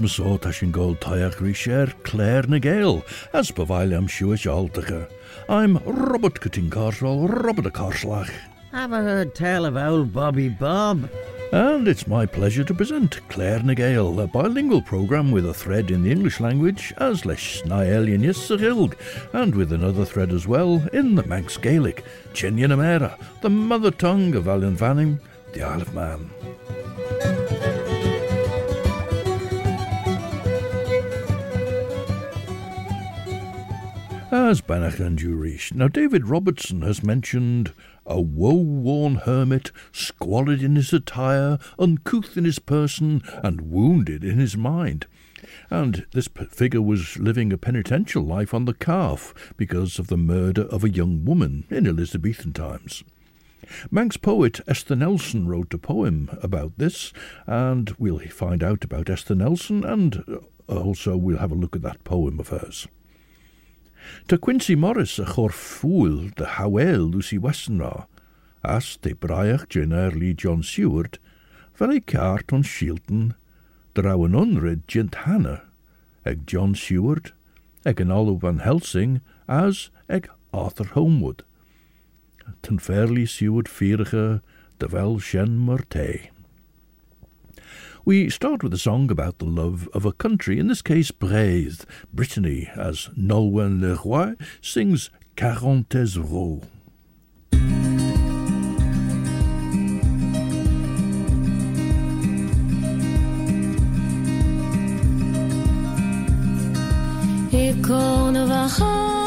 As masóta sin ggóil taach rí sér Claare ny Gael, as behaile am siúis altacha. I'm Robert Corteen Carswell, Robert a Carslach. Have I heard tell of old Bobby Bob? And it's my pleasure to present Claare ny Gael, a bilingual programme with a thread in the English language as leis Naelian Yissarilg, and with another thread as well in the Manx Gaelic, Chinyan Amera, the mother tongue of Ellan Vannin, the Isle of Man. As Banach and Jurish. Now, David Robertson has mentioned a woe-worn hermit, squalid in his attire, uncouth in his person, and wounded in his mind. And this figure was living a penitential life on the calf because of the murder of a young woman in Elizabethan times. Manx poet Esther Nelson wrote a poem about this, and we'll find out about Esther Nelson, and uh, also we'll have a look at that poem of hers. Ta Quincy Morris a chor ffwl dy hawel Lucy Westenra, as te braiach Jenner Lee John Seward, fel ei cart o'n Shilton, draw yn unryd gent Hannah, ag John Seward, ag yn olw van Helsing, as ag Arthur Homewood. Tyn ferli Seward ffyrcha, dy fel sien mor tei. We start with a song about the love of a country, in this case Breizh, Brittany, as Nolwenn Leroy sings Karantez Vro. Ik kon er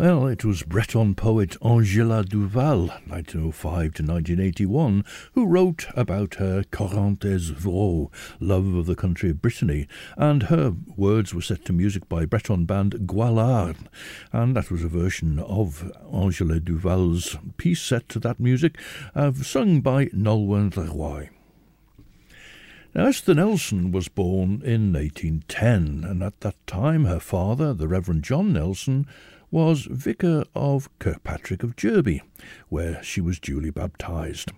it was Breton poet Anjela Duval, 1905 to 1981, who wrote about her Karantez Vro, love of the country of Brittany, and her words were set to music by Breton band Gwalarn, and that was a version of Anjela Duval's piece set to that music, uh, sung by Nolwenn Leroy. Now, Esther Nelson was born in 1810, and at that time her father, the Reverend John Nelson, was vicar of Kirkpatrick of Jurby, where she was duly baptised.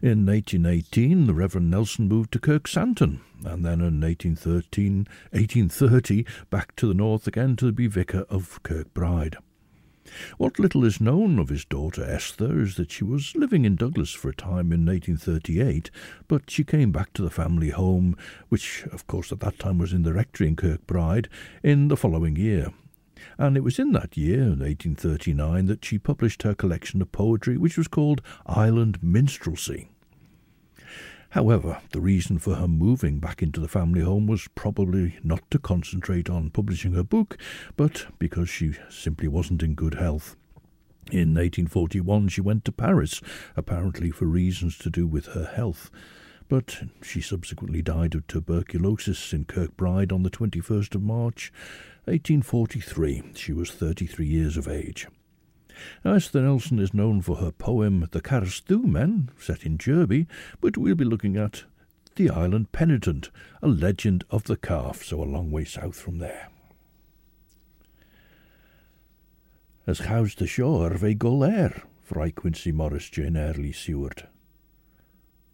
In 1818, the Reverend Nelson moved to Kirksanton, and then in 1813, 1830 back to the north again to be vicar of Kirkbride. What little is known of his daughter Esther is that she was living in Douglas for a time in 1838, but she came back to the family home, which, of course, at that time was in the rectory in Kirkbride, in the following year and it was in that year, 1839, that she published her collection of poetry, which was called Island Minstrelsy. However, the reason for her moving back into the family home was probably not to concentrate on publishing her book, but because she simply wasn't in good health. In 1841, she went to Paris, apparently for reasons to do with her health, but she subsequently died of tuberculosis in Kirkbride on the 21st of March, 1843. She was 33 years of age. Esther Nelson is known for her poem The Carstoo Men, set in Jurby, but we'll be looking at The Island Penitent, a legend of the calf, so a long way south from there. As chaws the shore fe goler, Fry Quincey Morris Jane Early Seward.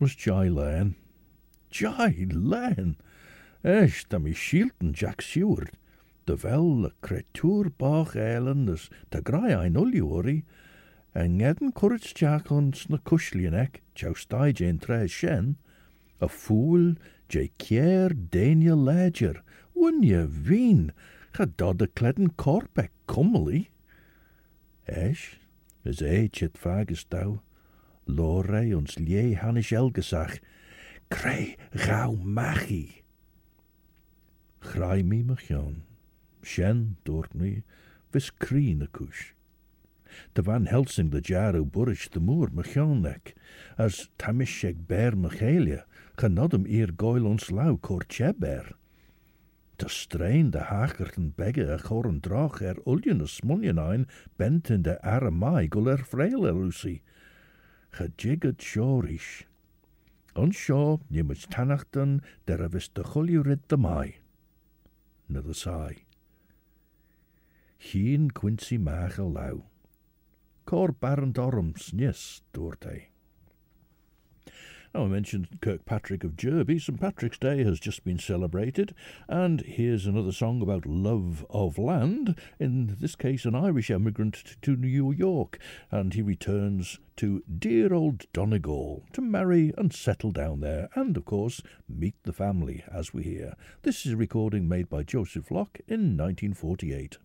Was Jai Lane? Jai Lane? Esh, da mi Shilton Jack Seward de vel le cretuur bach eilanders te grai ein en ngedden currits jack ons na kushlienek, jou stai jane tre shen, a fool, je kier Daniel Ledger, wun je veen, ga dod de kledden korpek kummeli. Esch, is eich het vages dau, lore ons lie hanisch elgesach, krei gauw. Grai mi mach Shen dortni, vis kreen kush. De van Helsing de jaro burish de moer mechilnek, as tamishek ber mechelia, genodem eer goil ons lau kor cheber. De strain de hakerten begge a choren drach er uljen smuljen bent in de aramai gul er freile lucy. Gejigged shorish. Ons shaw, je moet tanachten, der a vis de chuljurid de mai. Another sigh. Hien Quincey Mach lau. Cor Barent Orms, yes, Dorte. Now, I mentioned Kirkpatrick of Jurby. St. Patrick's Day has just been celebrated, and here's another song about love of land. In this case, an Irish emigrant to New York, and he returns to dear old Donegal to marry and settle down there, and of course, meet the family, as we hear. This is a recording made by Josef Locke in 1948.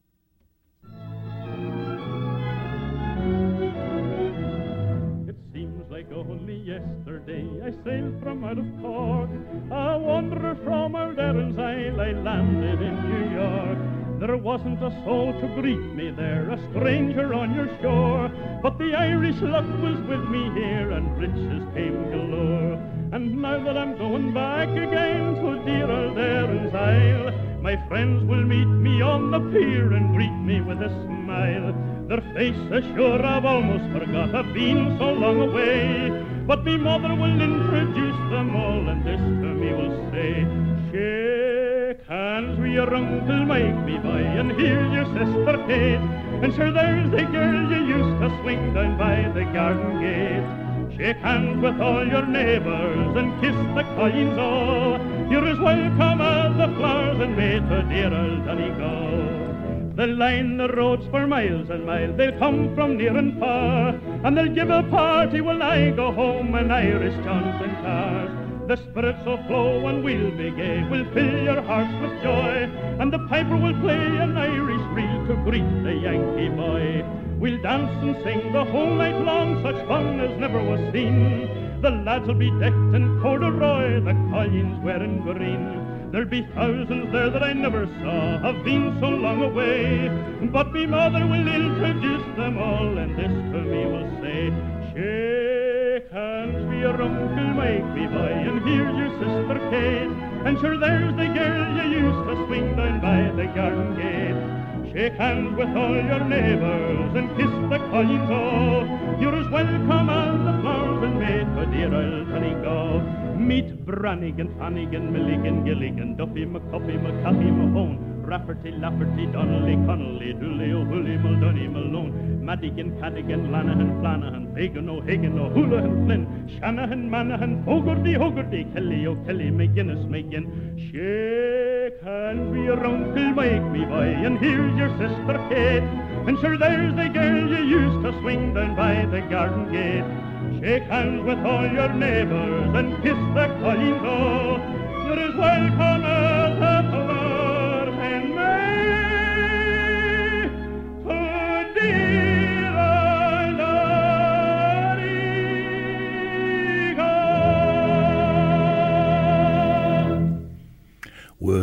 Yesterday I sailed from out of Cork, a wanderer from Erin's Isle. I landed in New York. There wasn't a soul to greet me there, a stranger on your shore. But the Irish luck was with me here, and riches came galore. And now that I'm going back again to dear Erin's Isle, my friends will meet me on the pier and greet me with a smile. Their faces sure I've almost forgot, I've been so long away. But me mother will introduce them all, and this to me will say, Shake hands with your uncle Mike, me boy, and here's your sister Kate. And sure there's the girl you used to swing down by the garden gate. Shake hands with all your neighbours and kiss the colleens all. You're as welcome as the flowers and may to dear old Donegal. They'll line the roads for miles and miles, they'll come from near and far, and they'll give a party when I go home in Irish jaunting cars. The spirits will flow and we'll be gay, we'll fill your hearts with joy, and the piper will play an Irish reel to greet the Yankee boy. We'll dance and sing the whole night long, such fun as never was seen. The lads will be decked in corduroy, the colleens wearing green. There'll be thousands there that I never saw, have been so long away. But me mother will introduce them all, and this to me will say, Shake hands with your uncle Mike, me boy, and here's your sister Kate. And sure there's the girl you used to swing down by the garden gate. Shake hands with all your neighbours and kiss the colleens all. You're as welcome as the flowers and made for dear old go. Meet Brannigan, Flanagan, Milligan, Gilligan, Duffy, McCuffy, McCaffy, Mahone. Rafferty, Lafferty, Donnelly, Connolly, Dooley, O'Hooley, Muldooney, Malone, Madigan, Cadigan, Lanahan, Flanahan, Fagan, O'Hagan, O'Houlihan, Flynn, Shanahan, Manahan, Fogarty, Hogarty, Kelly, O'Kelly, McGinnis, McGinn. Shake hands with your uncle Mike, me boy, and here's your sister Kate. And sure there's the girl you used to swing down by the garden gate. Shake hands with all your neighbours and kiss the all. You're as welcome as a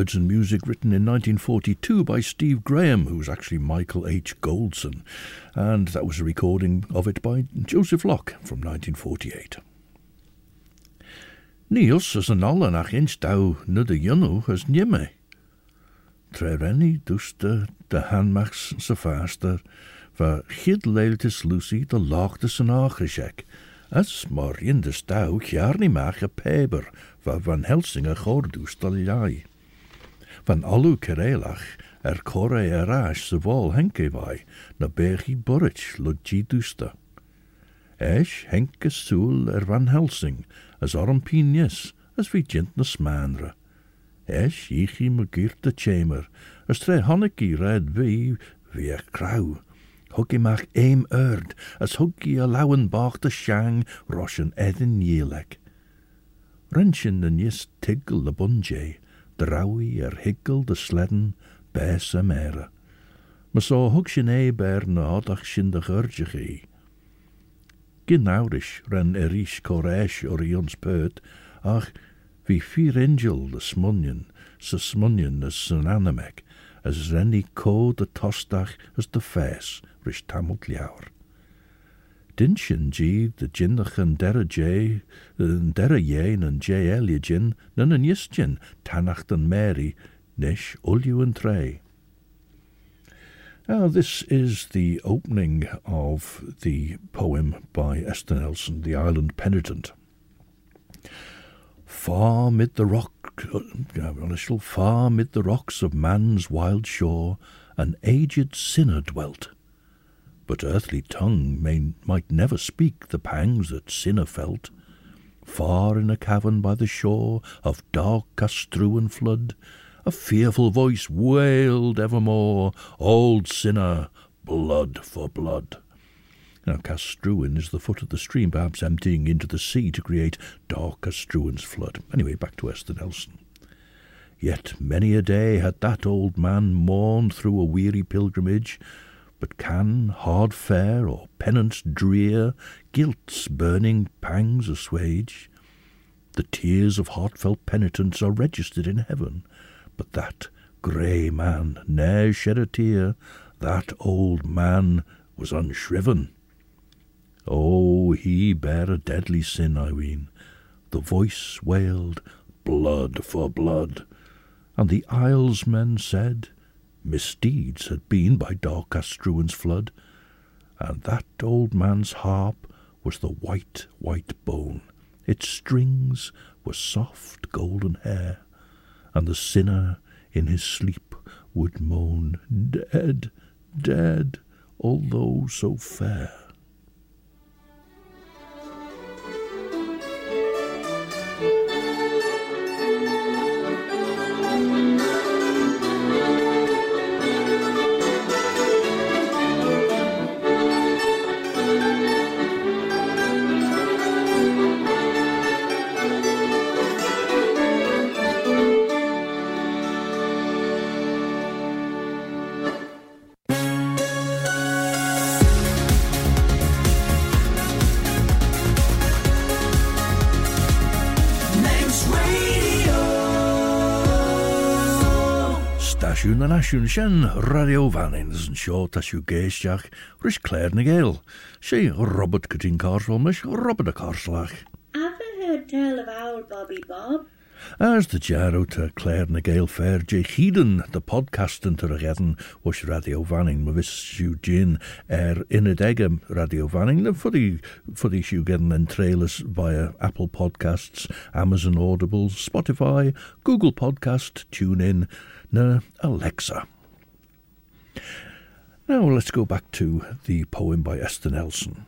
Words and music written in 1942 by Steve Graham, who's actually Michael H. Goldsen, and that was a recording of it by Josef Locke from 1948. Niels is an alle nach eens dau de junno as nimme. Trerenni duste de handmachs se faster, va gidleiltes Lucy de laagtes en ageshek, as mar in de stau kjarni mach a peber, va van Helsinge gordus de jai. van alú kerelach er choré ze val henke henkehhaid na béchi borit le Dusta Éis henke sul er van Helsing as orm píes as vi dint na smánra. Ichi de as tre honnaí red vi vi a krau. mach eim urd as thugií a lehan bach de shang, ros an yelek. níleg. the le draui er hikkel de sledden bijs en mere. Maar zo hoekje nee bij na in de geurtje gee. Genauwdisch ren erisch, koreis orions ach, wie vier engel de smunjen, se smunjen de anamek, as rennie ko de tostach as de fes, rish tamut. Dinshin g de jinnach an dera j, an dera yen an j eliagin, nan an yisjin, tanacht an Mary, nish ulju an trey. Now, this is the opening of the poem by Esther Nelson, The Island Penitent. Far mid the rock, uh, far mid the rocks of man's wild shore, an aged sinner dwelt. But earthly tongue may, might never speak the pangs that sinner felt. Far in a cavern by the shore of dark Castruan flood, a fearful voice wailed evermore, Old sinner, blood for blood. Now, Castruan is the foot of the stream, perhaps emptying into the sea to create dark Castruan's flood. Anyway, back to Esther Nelson. Yet many a day had that old man mourned through a weary pilgrimage, but can hard fare or penance drear guilt's burning pangs assuage? The tears of heartfelt penitence are registered in heaven, but that grey man ne'er shed a tear, that old man was unshriven. Oh, he bare a deadly sin, I ween. The voice wailed, Blood for blood. And the Islesmen said, Misdeeds had been by dark Castruan's flood. And that old man's harp was the white, white bone. Its strings were soft golden hair. And the sinner in his sleep would moan, Dead, dead, although so fair. Stasiwn yn asiwn sian radio fanins yn sio tasiw geisdiach rys Claare ny Gael. Si Robert Cars fel mis Robert. I've heard tell of old Bobby Bob. As the jaro to Claare ny Gael fair J. Heeden, the podcast tyr ydyn was radio fanning my vis siw gin er in a degam radio fanning the for the siw getting and trailers via Apple Podcasts, Amazon Audibles, Spotify, Google Podcast, TuneIn, na Alexa. Now let's go back to the poem by Esther Nelson.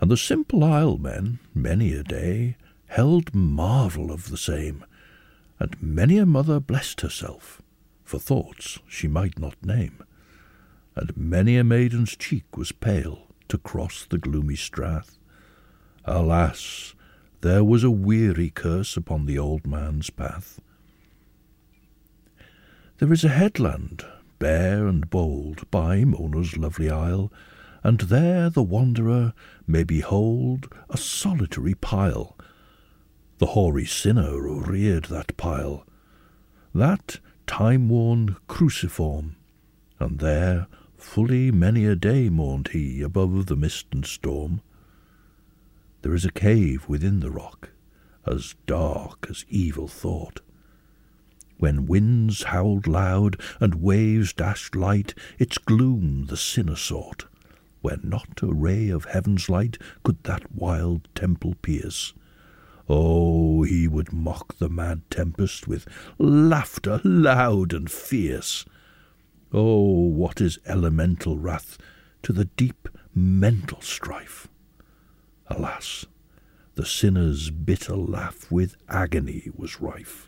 And the simple Isle men, many a day, held marvel of the same, and many a mother blessed herself for thoughts she might not name, and many a maiden's cheek was pale to cross the gloomy strath. Alas, there was a weary curse upon the old man's path. There is a headland, bare and bold, by Mona's lovely isle, and there the wanderer may behold a solitary pile. The hoary sinner reared that pile, that time-worn cruciform, and there fully many a day mourned he above the mist and storm. There is a cave within the rock, as dark as evil thought, when winds howled loud and waves dashed light, its gloom the sinner sought, where not a ray of heaven's light could that wild temple pierce. Oh, he would mock the mad tempest with laughter loud and fierce. Oh, what is elemental wrath to the deep mental strife? Alas, the sinner's bitter laugh with agony was rife.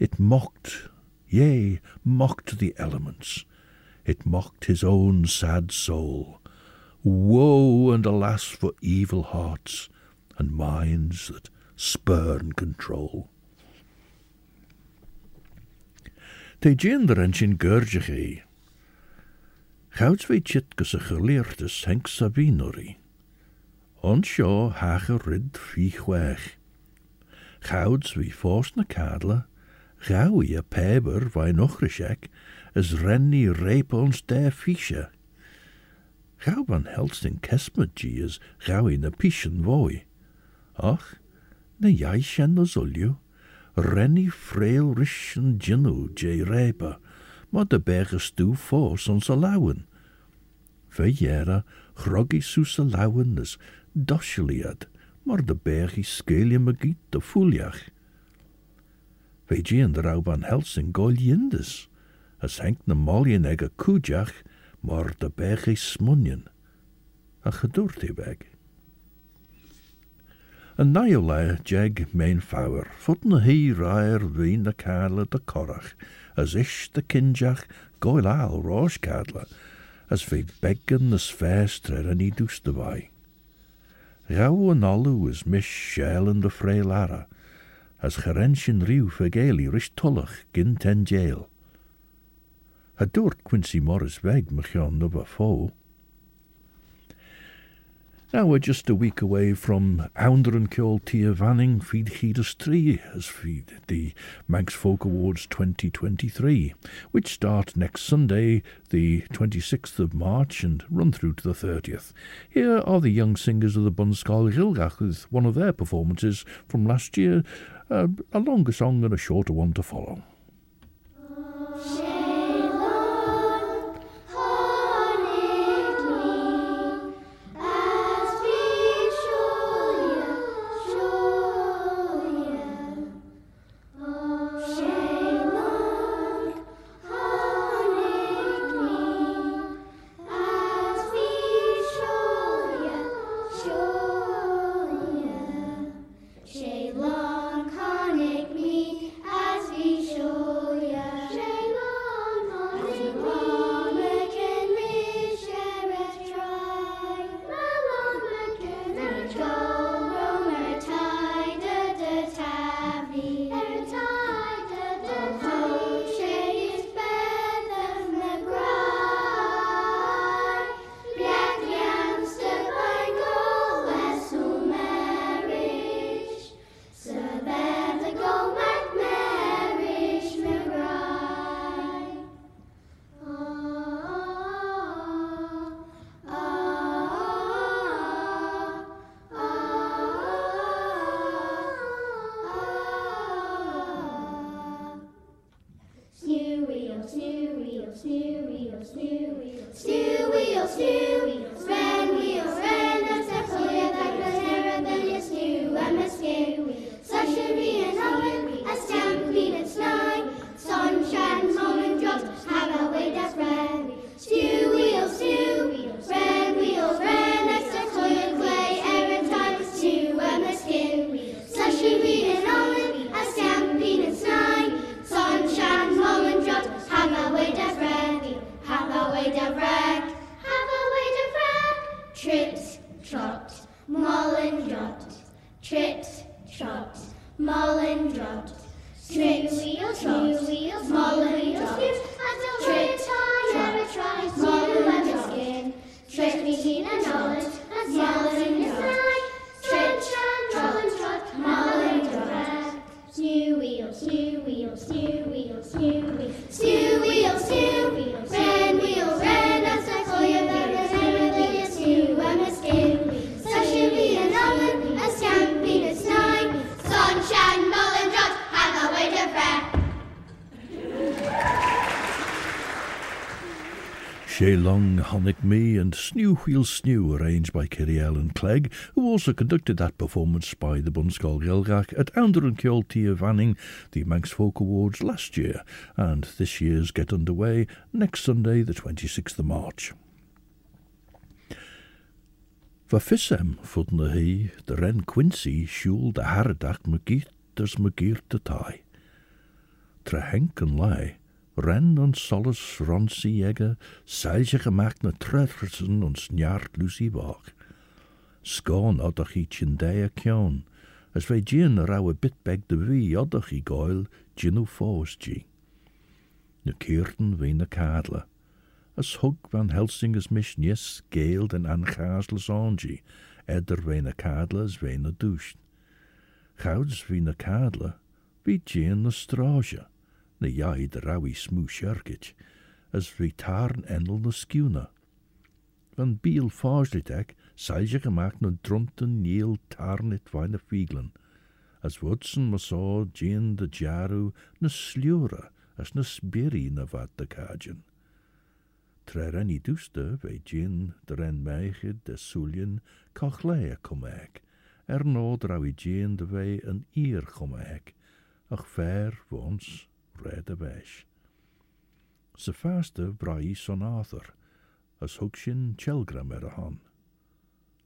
It mocked, yea, mocked the elements. It mocked his own sad soul. Woe and alas for evil hearts and minds that spurn control. Te gin der en sin gurge chi. Gouds vi chit gus a geleertes Henk Sabinori. On sio hach a rid fi chwech. Gouds vi fos na Gawi a peber vai nochrisek, as renni repons der fische. Gauw van Helsting kesmetji as gawi na pischen voi. Ach, na jai shen na zulju, renni frail rischen ginu je repa, maar de bergen stu fors ons alauwen. Vejera groggy sus alauwen as dosheliad, maar de bergi skeelje magiet de fuljach. Vejian de rauw van Helsing goljindes, as henk na a kujach, maar de bergi smunjen. A gedurti weg. Een naiola jeg mijn fouwer, fot na hi rair wien de kadle de korach, as ish de kinjach goil al roos kadle, as as faster en i dus de vai. Rauw en allu is mis shelen de freilara, as gerenshin riw vergeli rish tullach gin ten jail. Ha doort Quincey Morris weg mechon nubba fo. Now we're just a week away from Ounder and Kjol Tia Vanning feed Heedus 3 as feed the Manx Folk Awards 2023, which start next Sunday, the 26th of March, and run through to the 30th. Here are the young singers of the Bunscoill Ghaelgagh with one of their performances from last year, a longer song and a shorter one to follow. Lhong, Honnick Mee, and Sneeu Wheeyl Sneeu, arranged by Kirree-Aalin Clague, who also conducted that performance by the Bunscoill Ghaelgagh at Ounder and Kjol Tia Vanning, the Manx Folk Awards last year, and this year's get underway next Sunday, the 26th of March. For fissem fod na the ren Quincey siúl de haradach as magir de tai. Tra henk en lai, ren on solus ronsi egge, seilje gemaakt na treffersen ons njart lucy bach. Skån oddach i chindea kion, as ve gin a rauwe bitbeg de vi oddach i goil ginu fos gi. Na keerten we na kadle, as hug van Helsingers mis nies skeeld en anchasles ongi, edder we na kadle as we na doucht. Gouds wie na kadle, wie gin na straja, na jai de rawi smoe sjerkit, as wie tarn endel na skuna. Van biel faaslitek, seilje gemaakt na drunten niel tarnit weine fieglen, as wotsen ma saw gin de jaru na slura, as na spiri na wat de kajen. Tre renni duste ve gin de ren meigid de suljen kochlea komeg, er nod rau i gin de ve een ier komeg, ach ver wons red a weis. Se faste brai son Arthur, as hug sin chelgram er.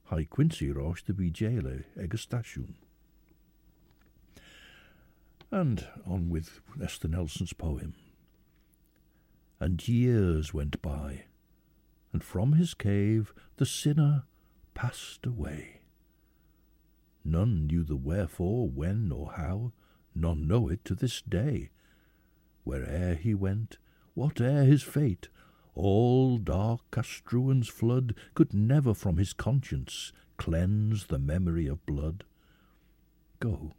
Hai Quincey rosh to be jaile a stasiwn. And on with Esther Nelson's poem. And years went by, and from his cave the sinner passed away. None knew the wherefore, when, or how, none know it to this day. Where'er he went, whate'er his fate, all dark Castruan's flood could never from his conscience cleanse the memory of blood. Go,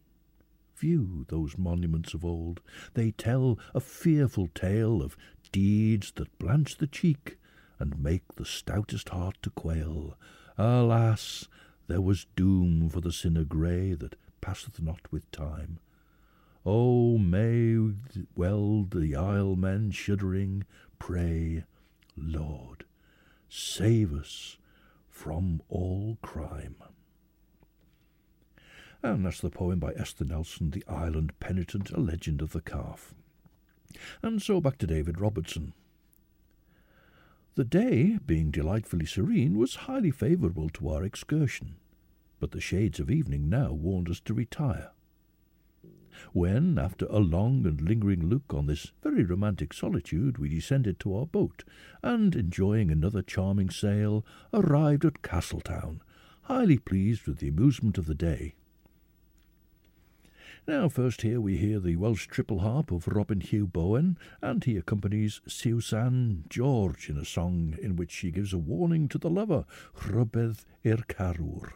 view those monuments of old. They tell a fearful tale of deeds that blanch the cheek and make the stoutest heart to quail. Alas, there was doom for the sinner grey that passeth not with time. Oh, may well the isle men shuddering pray, Lord, save us from all crime. And that's the poem by Esther Nelson, The Island Penitent, a legend of the calf. And so back to David Robertson. The day, being delightfully serene, was highly favourable to our excursion, but the shades of evening now warned us to retire. When, after a long and lingering look on this very romantic solitude, we descended to our boat, and, enjoying another charming sail, arrived at Castletown, highly pleased with the amusement of the day. Now, first here we hear the Welsh triple harp of Robin Huw Bowen, and he accompanies Siwsann George in a song in which she gives a warning to the lover, Rhybudd i'r carwr.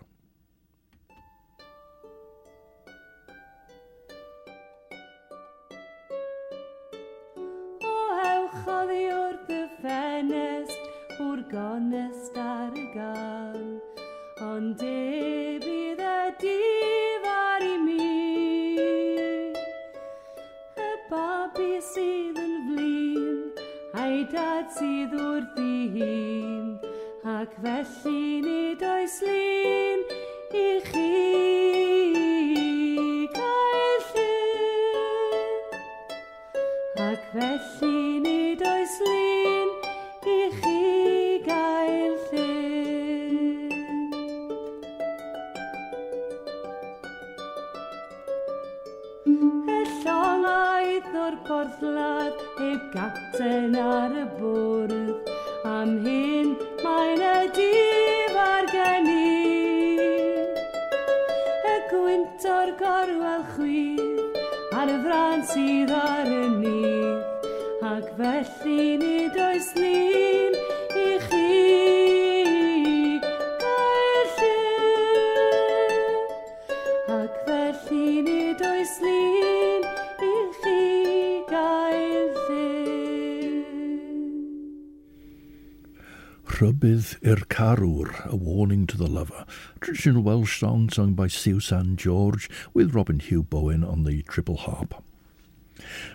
Rhybudd i'r carwr, a warning to the lover. Traditional Welsh song sung by Siwsann George with Robin Huw Bowen on the triple harp.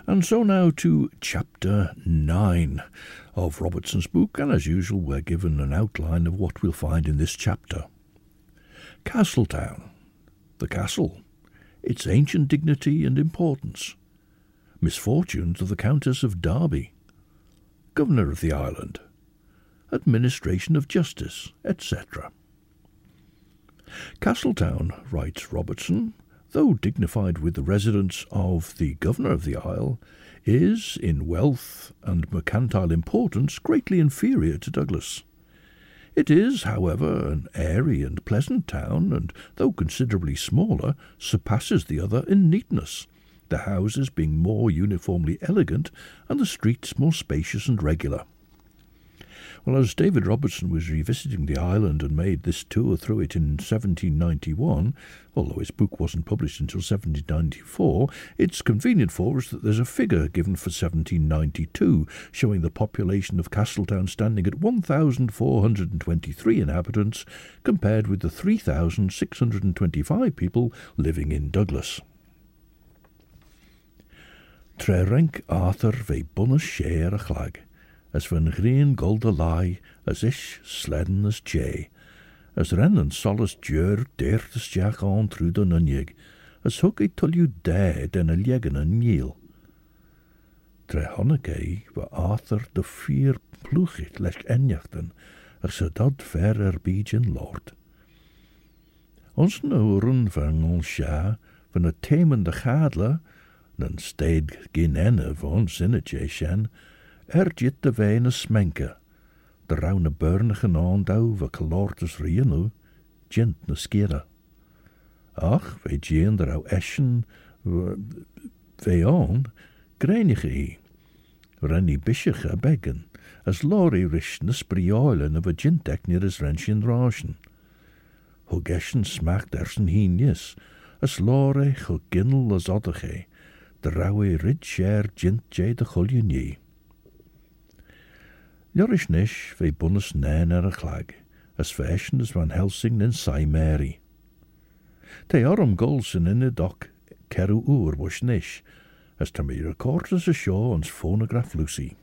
And so now to chapter 9 of Robertson's book, and as usual, we're given an outline of what we'll find in this chapter. Castletown, the castle, its ancient dignity and importance, misfortunes of the Countess of Derby, Governor of the island, administration of justice, etc. Castletown, writes Robertson, though dignified with the residence of the governor of the isle, is, in wealth and mercantile importance, greatly inferior to Douglas. It is, however, an airy and pleasant town, and though considerably smaller, surpasses the other in neatness, the houses being more uniformly elegant and the streets more spacious and regular. Well, as David Robertson was revisiting the island and made this tour through it in 1791, although his book wasn't published until 1794, it's convenient for us that there's a figure given for 1792 showing the population of Castletown standing at 1,423 inhabitants compared with the 3,625 people living in Douglas. Trerenk Arthur ve bunne share a chlag, as van green golde lai, as ish sledden as jay, as rennen solas djur deertes jack on through the nunjig, as hook I tull you dead en a liegen a niel. Tre honneke wa Arthur de vier ploegit lech enjachten, as ze dat ver erbijin lord. Ons noren van ons ja, van a temende gadle, dan steed gin enne van zinnetje sjen, er gitt de weine smenke. De raune beurnige aandouw we kloortes rienu, gint ne skere. Ach, we gien de rau eschen, we on, grenige i. reni bischige beggen, as lori richten sprioilen of a gintek neer is renschen raschen. Hogeschen eschen smaak dersen as lori hug ginnel as odige, de rauwe ridshare gint jay de chulje. Jorish nish ve bunnes nain er a chlag, as fashion as van Helsing in Sai Mary. Te orm golsen in a dock, keru oer was nish, as to me record as a show ons phonograph Lucy.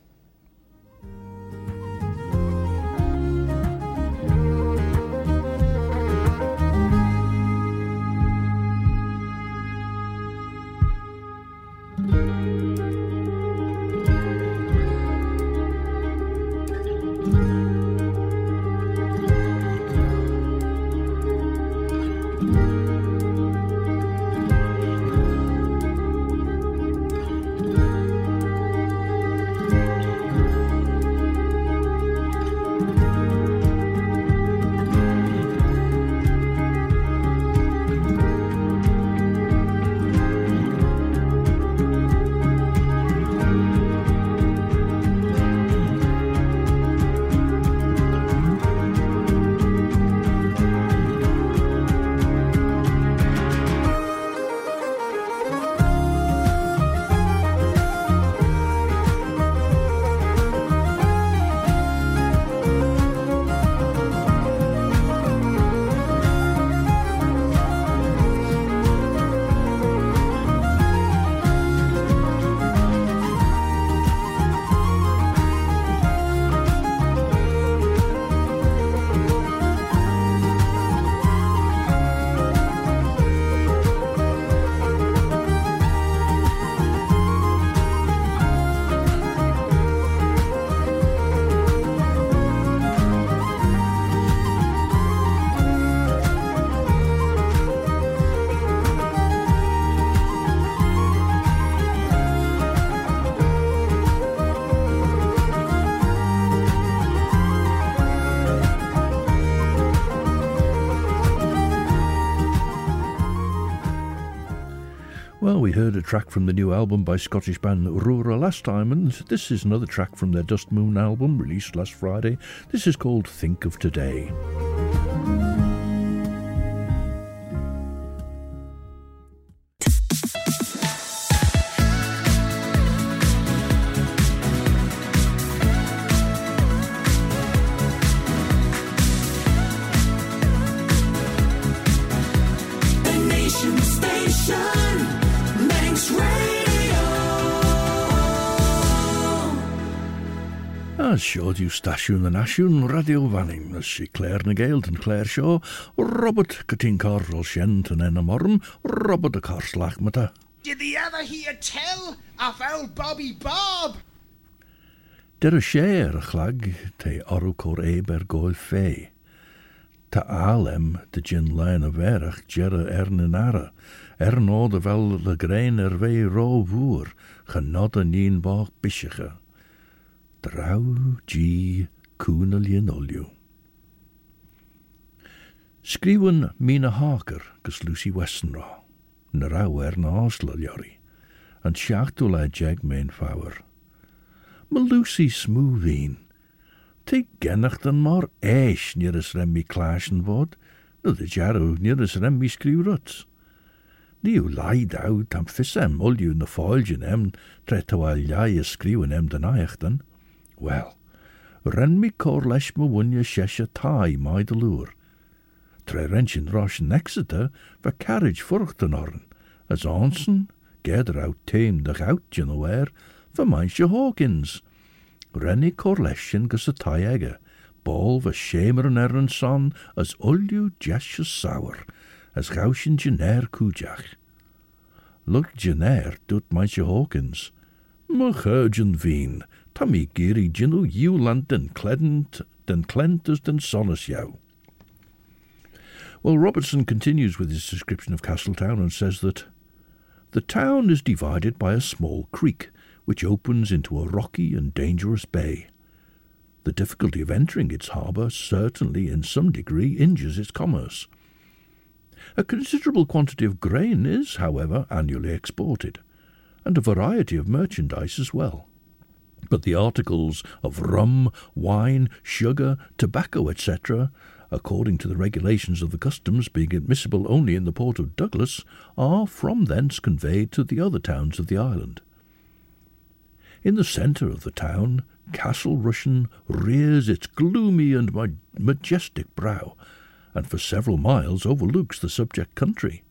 We heard a track from the new album by Scottish band Rura last time, and this is another track from their Dust Moon album released last Friday. This is called Think of Today. As siod yw stasiwn yn asiwn radio fanning, as si Claare ny Gael yn Claire Shaw, Robert gytyn cor ol sient yn en amorm, Robert y cor slach mata. Did the other hear tell of old Bobby Bob? Der y sér y chlag te orw cor eber goel fe. Ta alem dy gyn lain y ferach gera ern yn ara, er nod y fel y grein er fe ro fŵr, chynod yn un bach bisicha. draugi kúnaljenolju. Mina mína hákar is Lucy na ráver na áslaljari, an sjáttúla jeg mein fáir. Ma Lucy smúvín, te gennacht an mar éis nir is remmi klásin vod, dat de jarú nir as remmi skrifruts. Níu leid out am fissem olju na fáiljin em tre tawal jai a em den aeachtan, Wel, ren mi cor leis ma wunya shesha tai mai de lŵr. Tre rensyn rosh yn Exeter fa carriage fwrcht yn orn, as onsen, geder out teim dach out jyn o wer, fa Maisha Hawkins. Renny Corlession gys y tai ege, bol fy shamer yn er yn son as uliw jesha sour, as gawsyn jyner cwjach. Look jyner dwt Maisha Hawkins. My chyrgyn fi'n, tam i giri jynw Iwland den cledent, den clentus den sonus yaw. Well, Robertson continues with his description of Castletown and says that the town is divided by a small creek, which opens into a rocky and dangerous bay. The difficulty of entering its harbour certainly in some degree injures its commerce. A considerable quantity of grain is, however, annually exported, and a variety of merchandise as well. But the articles of rum, wine, sugar, tobacco, etc., according to the regulations of the customs being admissible only in the port of Douglas, are from thence conveyed to the other towns of the island. In the centre of the town, Castle Rushen rears its gloomy and majestic brow, and for several miles overlooks the subject country.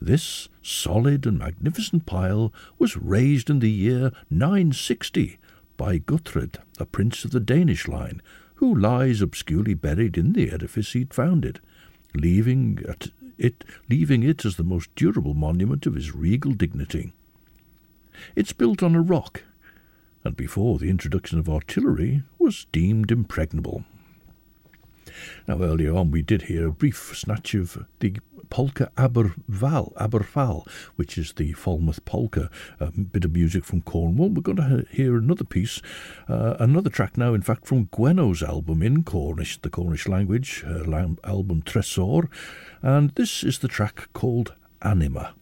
This solid and magnificent pile was raised in the year 960 by Guthred, a prince of the Danish line, who lies obscurely buried in the edifice he'd founded, leaving it, leaving it as the most durable monument of his regal dignity. It's built on a rock, and before the introduction of artillery was deemed impregnable. Now, earlier on, we did hear a brief snatch of the polka Aberval, Aberfal, which is the Falmouth polka, a bit of music from Cornwall. We're going to hear another piece, uh, another track now, in fact, from Gwenno's album in Cornish, the Cornish language, her album Tresor, and this is the track called Anima.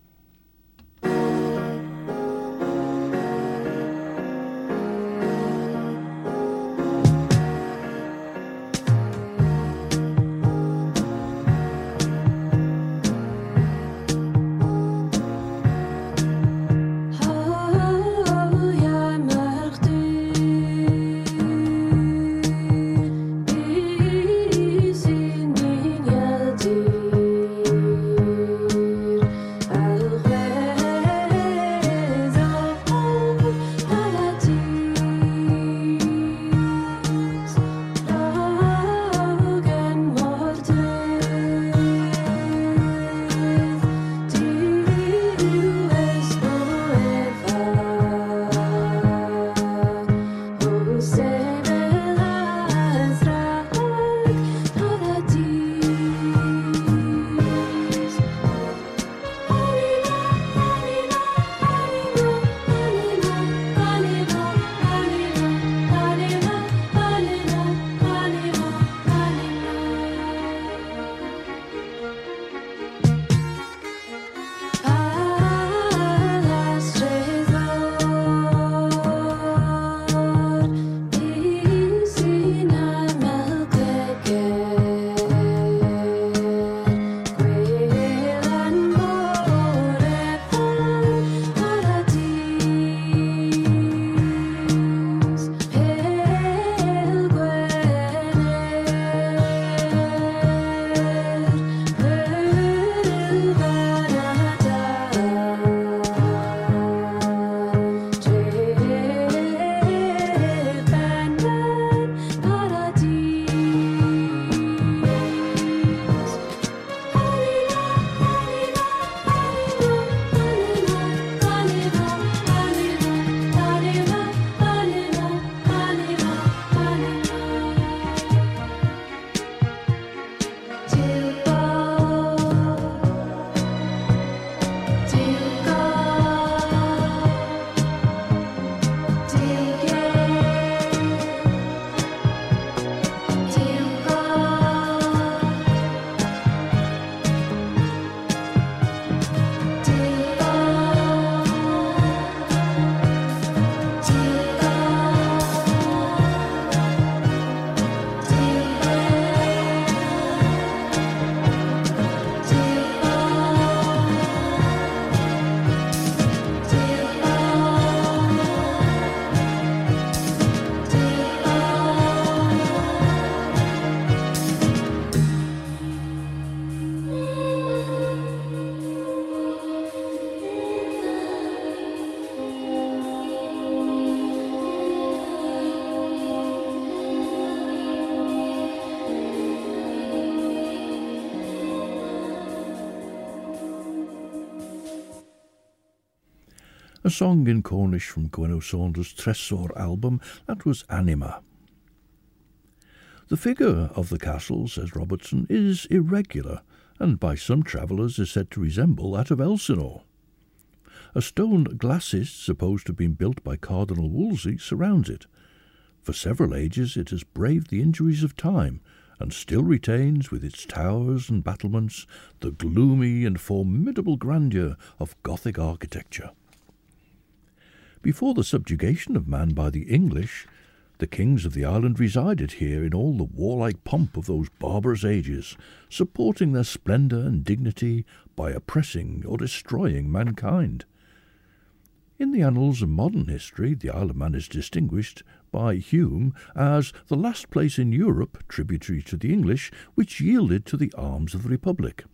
Song in Cornish from Gwenno Saunders' Tresor album, that was Anima. The figure of the castle, says Robertson, is irregular, and by some travellers is said to resemble that of Elsinore. A stone glacis, supposed to have been built by Cardinal Wolsey, surrounds it. For several ages it has braved the injuries of time, and still retains, with its towers and battlements, the gloomy and formidable grandeur of Gothic architecture. Before the subjugation of man by the English, the kings of the island resided here in all the warlike pomp of those barbarous ages, supporting their splendour and dignity by oppressing or destroying mankind. In the annals of modern history, the Isle of Man is distinguished by Hume as the last place in Europe, tributary to the English, which yielded to the arms of the Republic.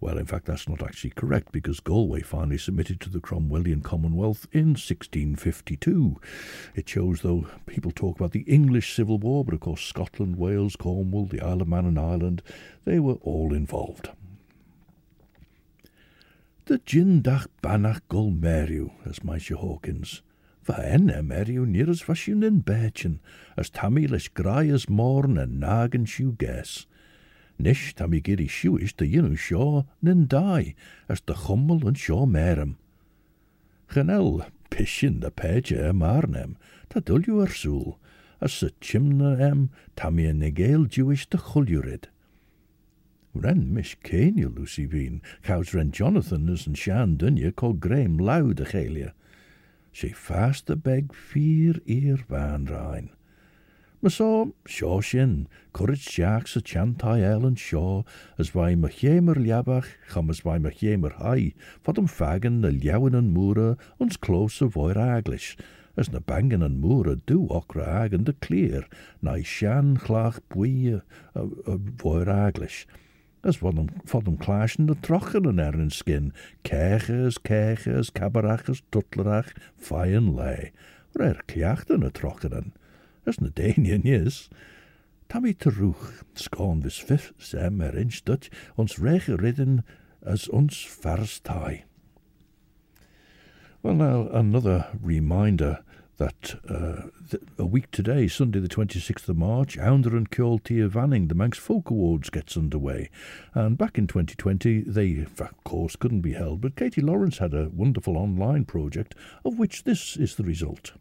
Well, in fact, that's not actually correct because Galway finally submitted to the Cromwellian Commonwealth in 1652. It shows, though people talk about the English Civil War, but of course Scotland, Wales, Cornwall, the Isle of Man and Ireland, they were all involved. The Jindach Banach Gol Meriw, as Maisha Hawkins. Va enne Meriw nir as fashion Berchen, as tammy leis grai as morn and nagan siw ges. Nish tammy giri siwish de yinu shaw nin dai, as de chummel and shaw merem. Chanel, pishin de peje e marnem, ta dulju er soel, as se chimna em tammy a negel Jewish de chuljurid. Ren mish Kenya Lucy Veen, cows ren Jonathan as and Shan Dunya called Graham loud a chelia. She fast the beg fear ear van rein. Maar zo, shin, courage korrit a chant high eilen sjo, as wai mechemer liabach, come as wai mechemer hai, wat om fagen de ljauwen en close ons as na bangen en moeren du okra de clear, nai shan clach bwee of oor. As wat om fad om the de trochen erin skin, keges, Kerchers, kabarachas, tutlerach, feien lay, waar er kjachten de. Trochenen, as na is. Tammy terug, skoon vis vif sem er in stut, ons ridden as ons vers tai. Well, now, another reminder that uh, a week today, Sunday the 26th of March, Ounder and Kjol Tia Vanning, the Manx Folk Awards gets underway. And back in 2020, they, of course, couldn't be held, but Katie Lawrence had a wonderful online project, of which this is the result.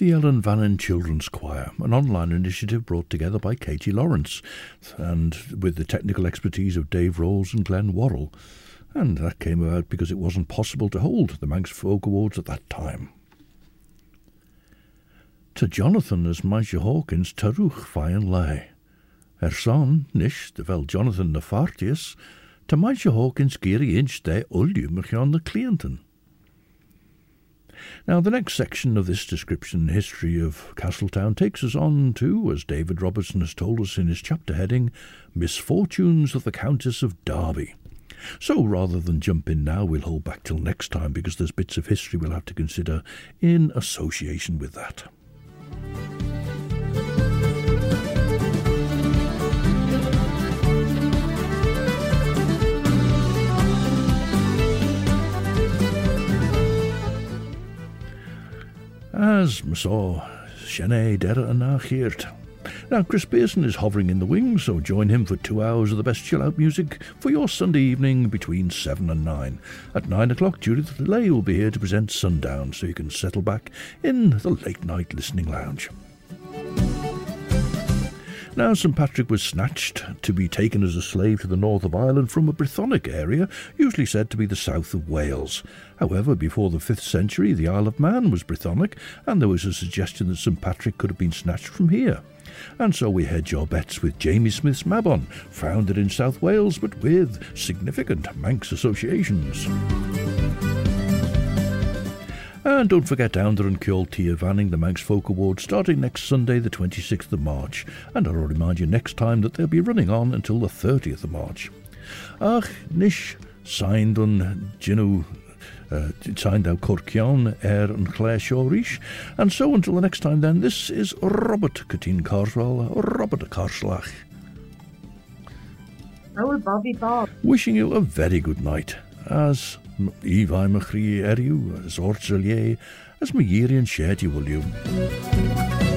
The Ellan Vannin Children's Choir, an online initiative brought together by Katie Lawrence and with the technical expertise of Dave Rolls and Glenn Worrell. And that came about because it wasn't possible to hold the Manx Folk Awards at that time. To Jonathan as Maisha Hawkins Taruch Fayan Lay. Er son, nish, de vel Jonathan na Fartius, to Maisha Hawkins Geary Inch de Uldium the Clienton. Now, the next section of this description history of Castletown takes us on to, as David Robertson has told us in his chapter heading, Misfortunes of the Countess of Derby. So rather than jump in now, we'll hold back till next time because there's bits of history we'll have to consider in association with that. As saw Shene Dera Anachirt. Now, Chris Pearson is hovering in the wings, so join him for two hours of the best chill out music for your Sunday evening between 7 and 9. At 9 o'clock, Judith Delay will be here to present Sundown, so you can settle back in the late night listening lounge. Now, St Patrick was snatched to be taken as a slave to the north of Ireland from a Brythonic area, usually said to be the south of Wales. However, before the 5th century, the Isle of Man was Brythonic, and there was a suggestion that St Patrick could have been snatched from here. And so we hedge our bets with Jamie Smith's Mabon, founded in South Wales but with significant Manx associations. And don't forget Ounder and Kjol Tia Vanning, the Manx Folk Award, starting next Sunday, the 26th of March. And I'll remind you next time that they'll be running on until the 30th of March. Ach, nish, signed on Ginu uh, signed out Corcion, Er and Claire Shorish. And so until the next time then, this is Robert Corteen Carswell, Robert Carslach. Oh, Bobby Bob. Wishing you a very good night, as Eva Magrie Eriu, Zort Zelier, as my hierheen Shetty William.